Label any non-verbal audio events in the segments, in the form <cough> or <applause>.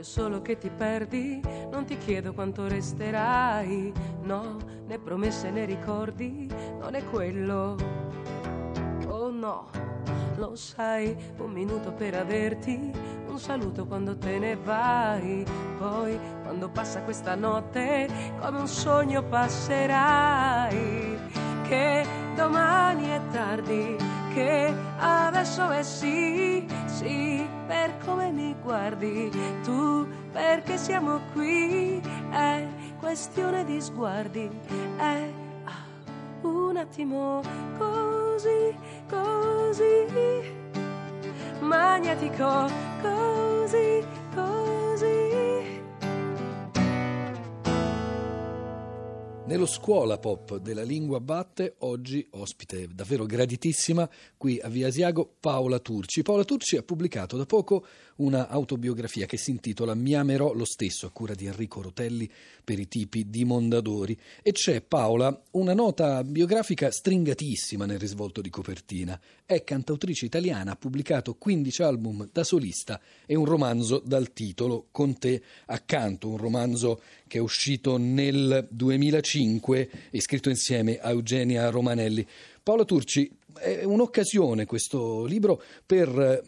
voglio solo che ti perdi, non ti chiedo quanto resterai, no, né promesse né ricordi, non è quello. Oh no, lo sai, un minuto per averti, un saluto quando te ne vai, poi quando passa questa notte, come un sogno passerai, che domani è tardi, che adesso è sì, sì, guardi, tu perché siamo qui, è questione di sguardi, è ah, un attimo così, così, magnetico, così, così. Nello scuola pop della lingua batte, oggi ospite davvero graditissima qui a Via Asiago Paola Turci. Paola Turci ha pubblicato da poco una autobiografia che si intitola Mi amerò lo stesso, a cura di Enrico Rotelli per i tipi di Mondadori. E c'è Paola una nota biografica stringatissima nel risvolto di copertina. È cantautrice italiana, ha pubblicato 15 album da solista e un romanzo dal titolo Con te accanto, un romanzo che è uscito nel 2005 e scritto insieme a Eugenia Romanelli. Paola Turci, è un'occasione questo libro per eh,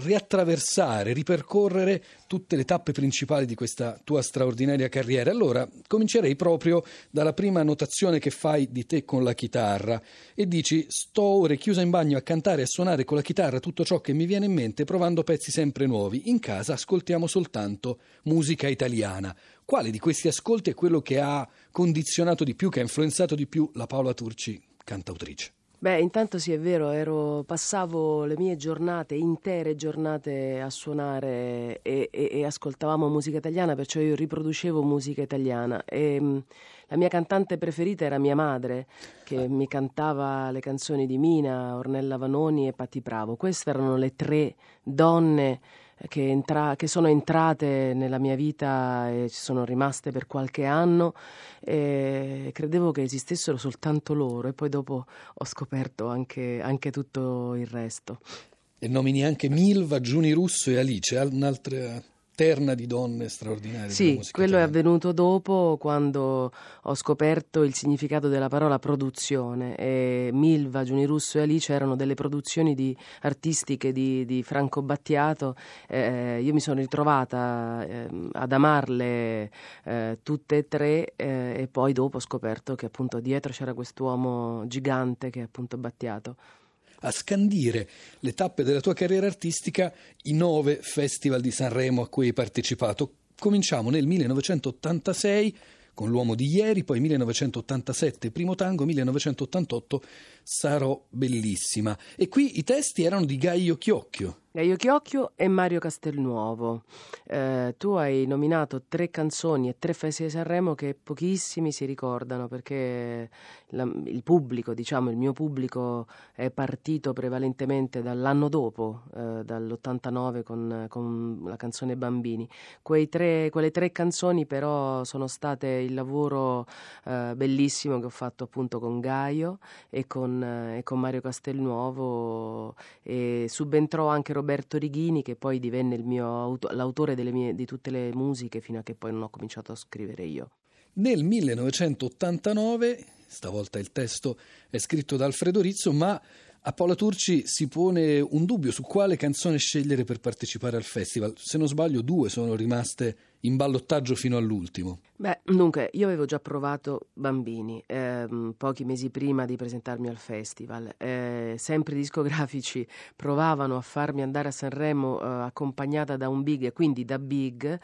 riattraversare, ripercorrere tutte le tappe principali di questa tua straordinaria carriera. Allora, comincerei proprio dalla prima notazione che fai di te con la chitarra e dici sto ore chiusa in bagno a cantare e a suonare con la chitarra tutto ciò che mi viene in mente provando pezzi sempre nuovi. In casa ascoltiamo soltanto musica italiana. Quale di questi ascolti è quello che ha condizionato di più, che ha influenzato di più la Paola Turci, cantautrice? Beh, intanto sì, è vero, ero, passavo le mie giornate, intere giornate a suonare e, e, e ascoltavamo musica italiana, perciò io riproducevo musica italiana. E, mm, la mia cantante preferita era mia madre, che ah. mi cantava le canzoni di Mina, Ornella Vanoni e Patti Bravo. Queste erano le tre donne che, entra- che, sono entrate nella mia vita e ci sono rimaste per qualche anno e credevo che esistessero soltanto loro e poi dopo ho scoperto anche, anche tutto il resto. E nomini anche Milva, Giuni Russo e Alice, un'altra terna di donne straordinarie. Sì, quello italiana. è avvenuto dopo quando ho scoperto il significato della parola produzione e Milva, Giuni Russo e Alice erano delle produzioni di, artistiche di, di, Franco Battiato. Eh, io mi sono ritrovata eh, ad amarle eh, tutte e tre e poi dopo ho scoperto che appunto dietro c'era quest'uomo gigante che è appunto Battiato a scandire le tappe della tua carriera artistica i nove festival di Sanremo a cui hai partecipato. Cominciamo nel 1986 con l'uomo di ieri, poi 1987 primo tango, 1988 sarò bellissima. E qui i testi erano di Gaio Chiocchio. Gaio Chiocchio e Mario Castelnuovo. Eh, tu hai nominato tre canzoni e tre feste di Sanremo che pochissimi si ricordano perché la, il pubblico, diciamo il mio pubblico, è partito prevalentemente dall'anno dopo, eh, dall'89 con, con, la canzone Bambini. Tre, quelle tre canzoni però sono state il lavoro eh, bellissimo che ho fatto appunto con Gaio e con, e con Mario Castelnuovo e subentrò anche Roberto Roberto Righini che poi divenne auto- l'autore mie, di tutte le musiche fino a che poi non ho cominciato a scrivere io. Nel 1989, stavolta il testo è scritto da Alfredo Rizzo, ma a Paola Turci si pone un dubbio su quale canzone scegliere per partecipare al festival. Se non sbaglio, due sono rimaste in ballottaggio fino all'ultimo. Beh, dunque, io avevo già provato Bambini ehm, pochi mesi prima di presentarmi al festival. Eh, sempre discografici provavano a farmi andare a Sanremo eh, accompagnata da un big e quindi da big.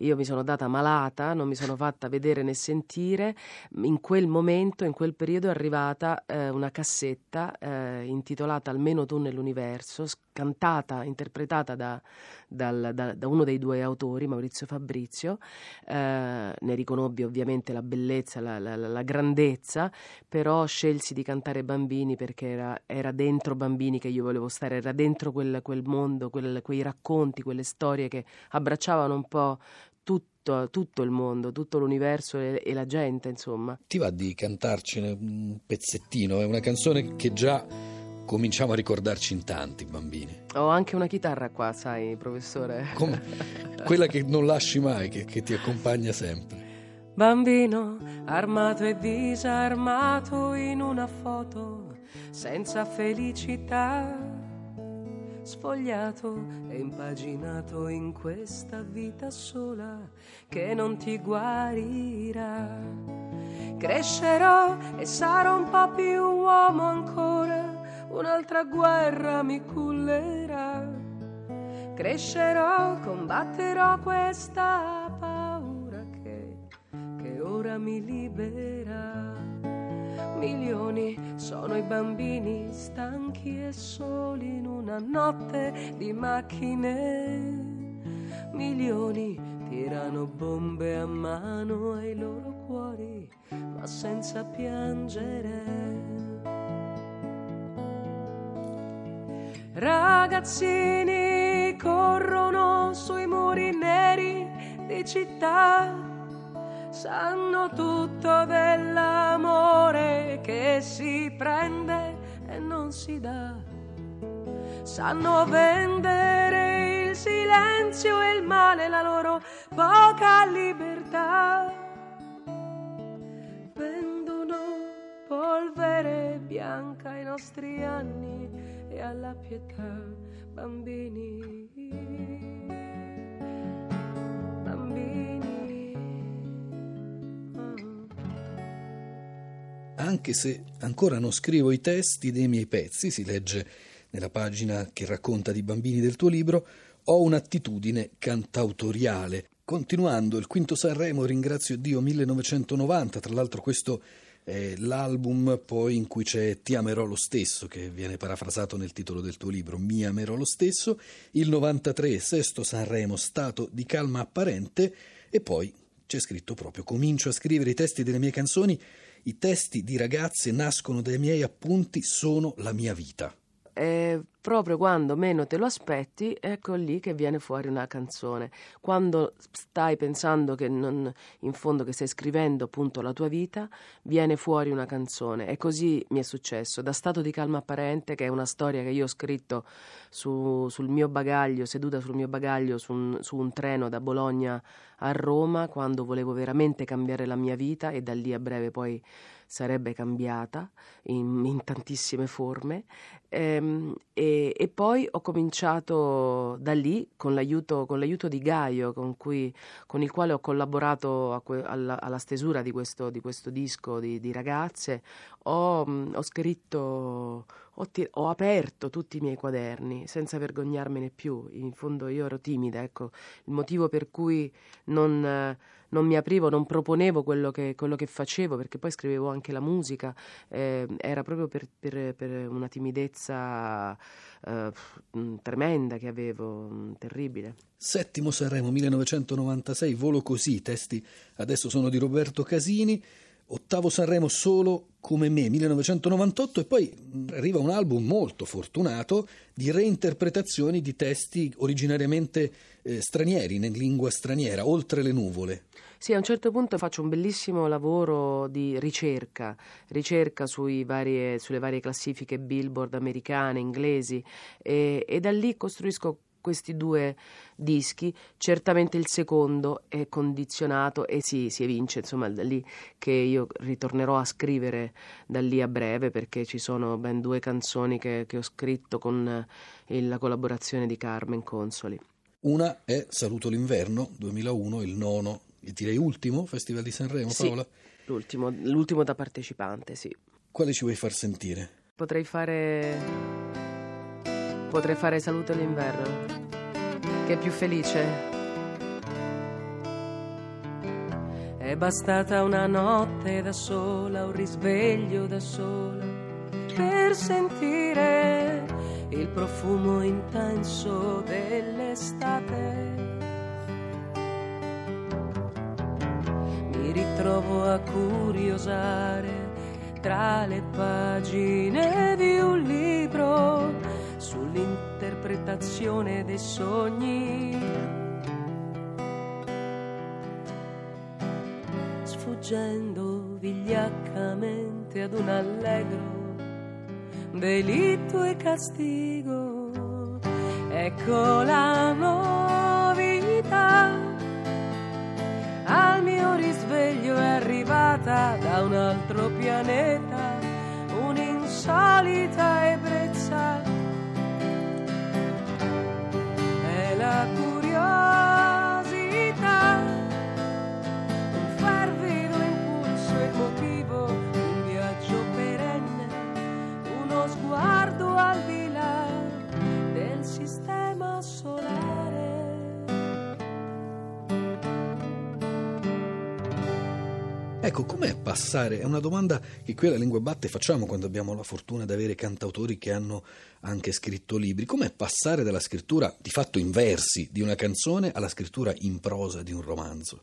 Io mi sono data malata, non mi sono fatta vedere né sentire. In quel momento, in quel periodo, è arrivata eh, una cassetta eh, intitolata Almeno tu nell'universo, cantata, interpretata da, dal, da, da, uno dei due autori, Maurizio Fabrizio. Eh, riconobbi ovviamente la bellezza, la, la, la, grandezza, però scelsi di cantare Bambini perché era, era, dentro Bambini che io volevo stare, era dentro quel, quel mondo, quel, quei racconti, quelle storie che abbracciavano un po' tutto, tutto il mondo, tutto l'universo e, la gente, insomma. Ti va di cantarcene un pezzettino? È una canzone che già cominciamo a ricordarci in tanti bambini. Ho anche una chitarra qua, sai, professore. Come <laughs> quella che non lasci mai, che, che ti accompagna sempre. Bambino armato e disarmato in una foto senza felicità, sfogliato e impaginato in questa vita sola che non ti guarirà. Crescerò e sarò un po' più uomo ancora, un'altra guerra mi cullerà. Crescerò, combatterò questa paura che, che ora mi libera. Milioni sono i bambini stanchi e soli in una notte di macchine. Milioni tirano bombe a mano ai loro cuori, ma senza piangere. Ragazzini corrono sui muri neri di città, sanno tutto dell'amore che si prende e non si dà. Sanno vendere il silenzio e il male, la loro poca libertà. Vendono polvere bianca ai nostri anni alla pietà, bambini. Bambini. Ah. Anche se ancora non scrivo i testi dei miei pezzi, si legge nella pagina che racconta di bambini del tuo libro, ho un'attitudine cantautoriale. Continuando il quinto Sanremo, ringrazio Dio 1990, tra l'altro questo è l'album poi in cui c'è Ti amerò lo stesso, che viene parafrasato nel titolo del tuo libro, Mi amerò lo stesso, il 93, sesto Sanremo, stato di calma apparente, e poi c'è scritto proprio, comincio a scrivere i testi delle mie canzoni, i testi di ragazze nascono dai miei appunti, sono la mia vita è proprio quando meno te lo aspetti, ecco lì che viene fuori una canzone. Quando stai pensando che non, in fondo che stai scrivendo appunto la tua vita, viene fuori una canzone. E così mi è successo. Da Stato di calma apparente, che è una storia che io ho scritto su, sul mio bagaglio, seduta sul mio bagaglio su un, su un treno da Bologna a Roma, quando volevo veramente cambiare la mia vita e da lì a breve poi sarebbe cambiata in, in tantissime forme. Ehm, e, e, poi ho cominciato da lì con l'aiuto, con l'aiuto di Gaio con, cui, con, il quale ho collaborato que, alla, alla, stesura di questo, di questo disco di, di ragazze. Ho, ho scritto ho, ti- ho, aperto tutti i miei quaderni senza vergognarmene più. In fondo io ero timida, ecco, il motivo per cui non, non mi aprivo, non proponevo quello che, quello che, facevo, perché poi scrivevo anche la musica, eh, era proprio per, per, per una timidezza eh, tremenda che avevo, terribile. Settimo Sanremo 1996, Volo così, testi adesso sono di Roberto Casini. Ottavo Sanremo solo come me, 1998, e poi arriva un album molto fortunato di reinterpretazioni di testi originariamente eh, stranieri, in lingua straniera, oltre le nuvole. Sì, a un certo punto faccio un bellissimo lavoro di ricerca, ricerca varie, sulle varie classifiche billboard americane, inglesi, e, e da lì costruisco questi due dischi, certamente il secondo è condizionato e si, si evince, insomma, da lì che io ritornerò a scrivere da lì a breve perché ci sono ben due canzoni che, che ho scritto con eh, la collaborazione di Carmen Consoli. Una è Saluto l'inverno 2001, il nono, direi ultimo Festival di Sanremo, sì, Paola? L'ultimo, l'ultimo da partecipante, sì. Quale ci vuoi far sentire? Potrei fare potrei fare saluto all'inverno, che è più felice. È bastata una notte da sola, un risveglio da sola, per sentire il profumo intenso dell'estate. Mi ritrovo a curiosare tra le pagine di sull'interpretazione dei sogni. Sfuggendo vigliaccamente ad un allegro delitto e castigo. Ecco la novità. Al mio risveglio è arrivata da un altro pianeta un'insolita ebbrezza. Sguardo al di là del sistema solare. Ecco, com'è passare? È una domanda che qui alla Lingua Batte facciamo quando abbiamo la fortuna di avere cantautori che hanno anche scritto libri. Com'è passare dalla scrittura di fatto in versi di una canzone alla scrittura in prosa di un romanzo?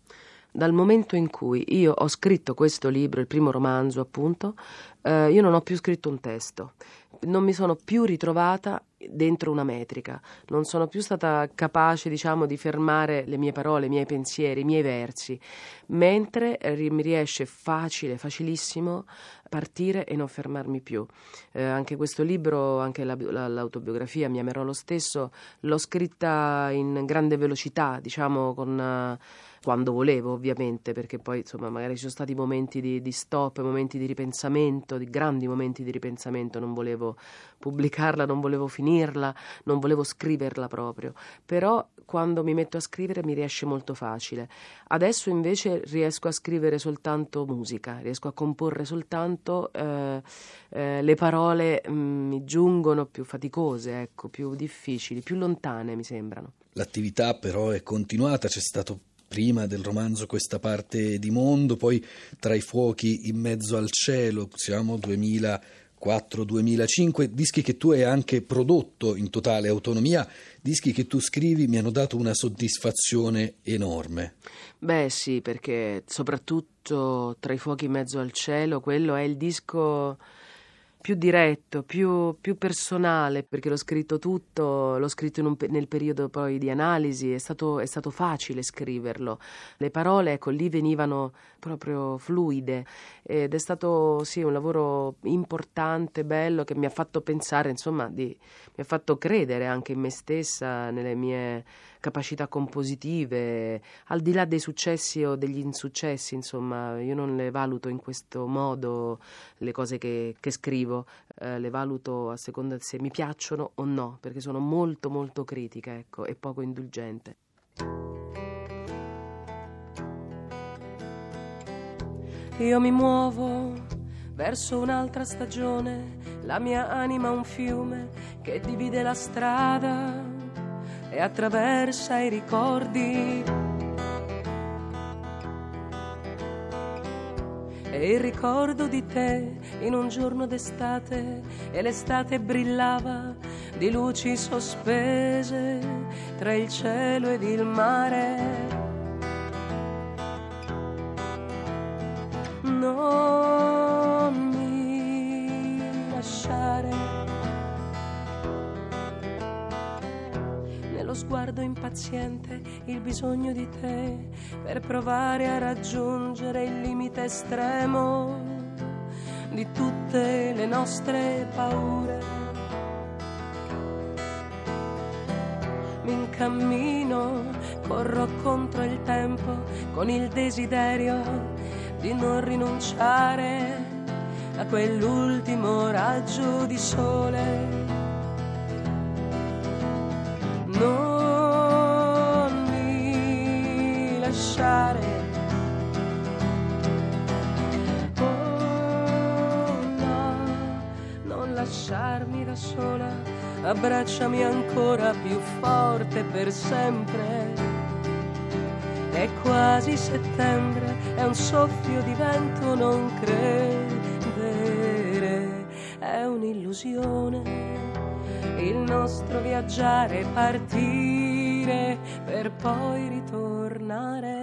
Dal momento in cui io ho scritto questo libro, il primo romanzo appunto, eh, io non ho più scritto un testo, non mi sono più ritrovata dentro una metrica, non sono più stata capace, diciamo, di fermare le mie parole, i miei pensieri, i miei versi, mentre eh, mi riesce facile, facilissimo partire e non fermarmi più. Eh, anche questo libro, anche la, la, l'autobiografia, mi amerò lo stesso, l'ho scritta in grande velocità, diciamo, con... Uh, quando volevo ovviamente, perché poi insomma magari ci sono stati momenti di, di, stop, momenti di ripensamento, di grandi momenti di ripensamento, non volevo pubblicarla, non volevo finirla, non volevo scriverla proprio, però quando mi metto a scrivere mi riesce molto facile. Adesso invece riesco a scrivere soltanto musica, riesco a comporre soltanto eh, eh, le parole mh, mm, mi giungono più faticose, ecco, più difficili, più lontane mi sembrano. L'attività però è continuata, c'è stato prima del romanzo Questa parte di mondo, poi Tra i fuochi in mezzo al cielo, siamo 2004-2005, dischi che tu hai anche prodotto in totale autonomia, dischi che tu scrivi mi hanno dato una soddisfazione enorme. Beh sì, perché soprattutto Tra i fuochi in mezzo al cielo, quello è il disco più diretto, più, più, personale, perché l'ho scritto tutto, l'ho scritto un, nel periodo poi di analisi, è stato, è stato, facile scriverlo. Le parole, ecco, lì venivano proprio fluide ed è stato, sì, un lavoro importante, bello, che mi ha fatto pensare, insomma, di, mi ha fatto credere anche in me stessa, nelle mie capacità compositive, al di là dei successi o degli insuccessi, insomma, io non le valuto in questo modo le cose che, che scrivo, eh, le valuto a seconda se mi piacciono o no, perché sono molto molto critica, ecco, e poco indulgente. Io mi muovo verso un'altra stagione, la mia anima un fiume che divide la strada e attraversa i ricordi. E il ricordo di te in un giorno d'estate e l'estate brillava di luci sospese tra il cielo ed il mare. Non lo sguardo impaziente, il bisogno di te per provare a raggiungere il limite estremo di tutte le nostre paure. Mi incammino, corro contro il tempo con il desiderio di non rinunciare a quell'ultimo raggio di sole da sola, abbracciami ancora più forte per sempre. È quasi settembre, è un soffio di vento, non credere, è un'illusione il nostro viaggiare, partire per poi ritornare.